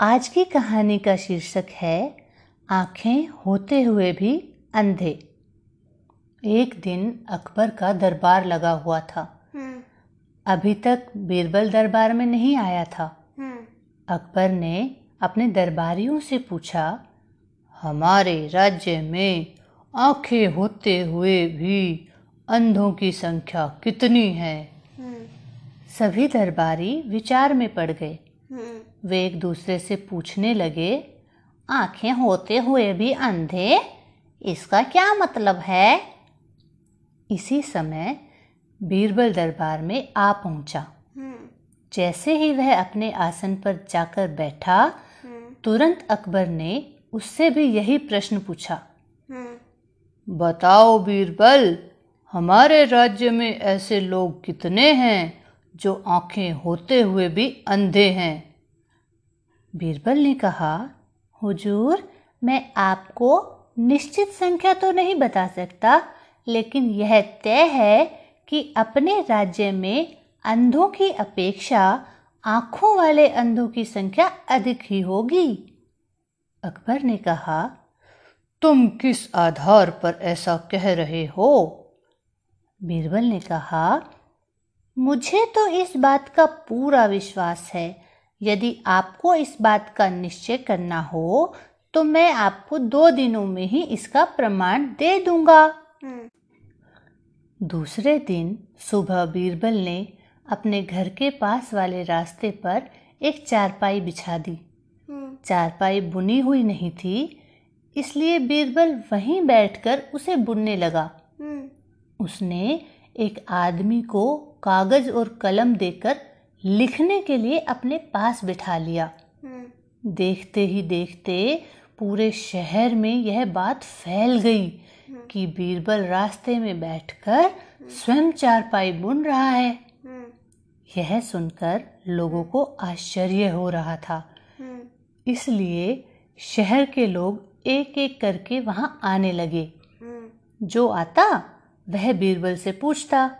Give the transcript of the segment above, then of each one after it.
आज की कहानी का शीर्षक है आँखें होते हुए भी अंधे। एक दिन अकबर का दरबार लगा हुआ था। हम्म, अभी तक बीरबल दरबार में नहीं आया था। हम्म, अकबर ने अपने दरबारियों से पूछा हमारे राज्य में आँखें होते हुए भी अंधों की संख्या कितनी है? हम्म, सभी दरबारी विचार में पड़ गए। वे एक दूसरे से पूछने लगे, आँखें होते हुए भी अंधे? इसका क्या मतलब है? इसी समय बीरबल दरबार में आ पहुँचा। जैसे ही वह अपने आसन पर जाकर बैठा, तुरंत अकबर ने उससे भी यही प्रश्न पूछा। बताओ बीरबल, हमारे राज्य में ऐसे लोग कितने हैं? जो आँखें होते हुए भी अंधे हैं। बीरबल ने कहा, हुजूर, मैं आपको निश्चित संख्या तो नहीं बता सकता, लेकिन यह तय है कि अपने राज्य में अंधों की अपेक्षा आँखों वाले अंधों की संख्या अधिक ही होगी। अकबर ने कहा, तुम किस आधार पर ऐसा कह रहे हो? बीरबल ने कहा मुझे तो इस बात का पूरा विश्वास है। यदि आपको इस बात का निश्चय करना हो तो मैं आपको दो दिनों में ही इसका प्रमाण दे दूँगा। हम्म, दूसरे दिन सुबह बीरबल ने अपने घर के पास वाले रास्ते पर एक चारपाई बिछा दी। हम्म, चारपाई बुनी हुई नहीं थी इसलिए बीरबल वहीं बैठकर उसे बुनने लगा। हम्म, उसने एक आदमी को कागज़ और कलम देकर लिखने के लिए अपने पास बिठा लिया। हम्म, देखते ही देखते पूरे शहर में यह बात फैल गई कि बीरबल रास्ते में बैठकर स्वयं चारपाई बुन रहा है। हम्म, यह सुनकर लोगों को आश्चर्य हो रहा था। हम्म, इसलिए शहर के लोग एक एक करके वहाँ आने लगे। हम्म, जो आता वह बीरबल से पूछता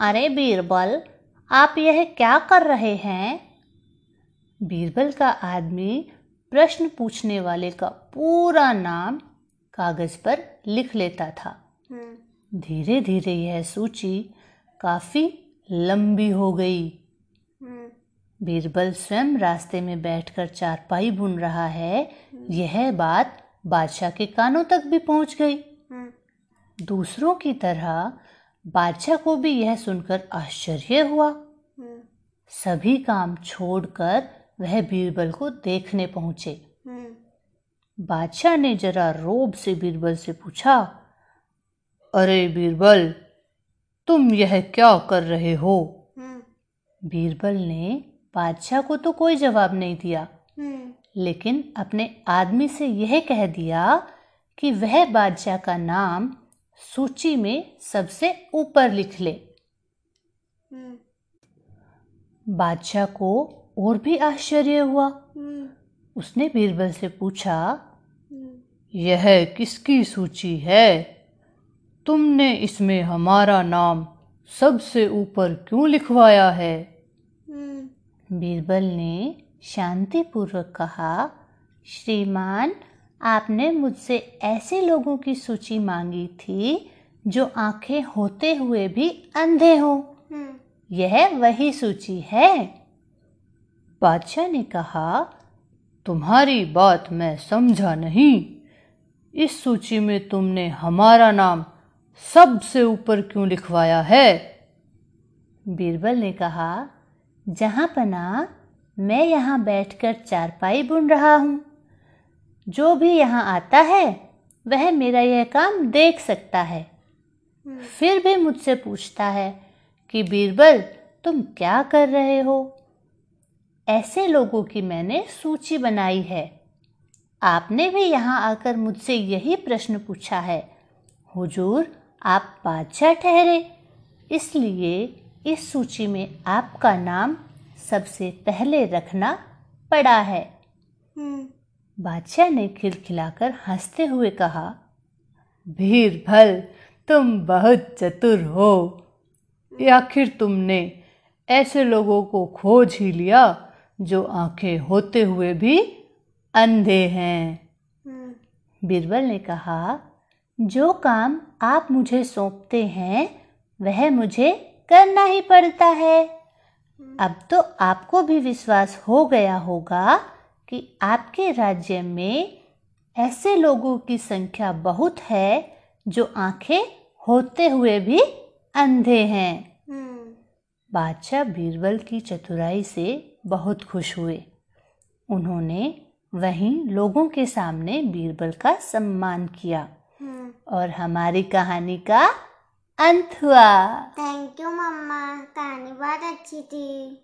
अरे बीरबल आप यह क्या कर रहे हैं? बीरबल का आदमी प्रश्न पूछने वाले का पूरा नाम कागज़ पर लिख लेता था। हम्म, धीरे धीरे यह सूची काफ़ी लंबी हो गई। हम्म, बीरबल स्वयं रास्ते में बैठकर चारपाई बुन रहा है। यह बात बादशाह के कानों तक भी पहुँच गई। हम्म, दूसरों की तरह बादशाह को भी यह सुनकर आश्चर्य हुआ। हम्म, सभी काम छोड़कर वह बीरबल को देखने पहुँचे। हम्म, बादशाह ने जरा रोब से बीरबल से पूछा अरे बीरबल तुम यह क्या कर रहे हो? हम्म, बीरबल ने बादशाह को तो कोई जवाब नहीं दिया। लेकिन अपने आदमी से यह कह दिया कि वह बादशाह का नाम सूची में सबसे ऊपर लिख ले। हम्म, बादशाह को और भी आश्चर्य हुआ। हम्म, उसने बीरबल से पूछा हम्म, यह किसकी सूची है? तुमने इसमें हमारा नाम सबसे ऊपर क्यों लिखवाया है? बीरबल ने शांतिपूर्वक कहा श्रीमान आपने मुझसे ऐसे लोगों की सूची मांगी थी जो आँखें होते हुए भी अंधे हों। हम्म, यह वही सूची है। बादशाह ने कहा तुम्हारी बात मैं समझा नहीं। इस सूची में तुमने हमारा नाम सबसे ऊपर क्यों लिखवाया है? बीरबल ने कहा जहाँ पना मैं यहाँ बैठकर चारपाई बुन रहा हूँ। जो भी यहाँ आता है वह मेरा यह काम देख सकता है। हम्म, फिर भी मुझसे पूछता है कि बीरबल तुम क्या कर रहे हो? ऐसे लोगों की मैंने सूची बनाई है। आपने भी यहाँ आकर मुझसे यही प्रश्न पूछा है। हुजूर आप बादशाह ठहरे। इसलिए इस सूची में आपका नाम सबसे पहले रखना पड़ा है। हम्म, बादशाह ने खिलखिलाकर हँसते हुए कहा बीरबल तुम बहुत चतुर हो। आखिर तुमने ऐसे लोगों को खोज ही लिया जो आँखें होते हुए भी अंधे हैं? हम्म। बीरबल ने कहा जो काम आप मुझे सौंपते हैं वह मुझे करना ही पड़ता है। अब तो आपको भी विश्वास हो गया होगा कि आपके राज्य में ऐसे लोगों की संख्या बहुत है जो आँखें होते हुए भी अंधे हैं। हम्म। बादशाह बीरबल की चतुराई से बहुत खुश हुए। उन्होंने वहीं लोगों के सामने बीरबल का सम्मान किया। हम्म। और हमारी कहानी का अंत हुआ। थैंक यू मम्मा कहानी बहुत अच्छी थी।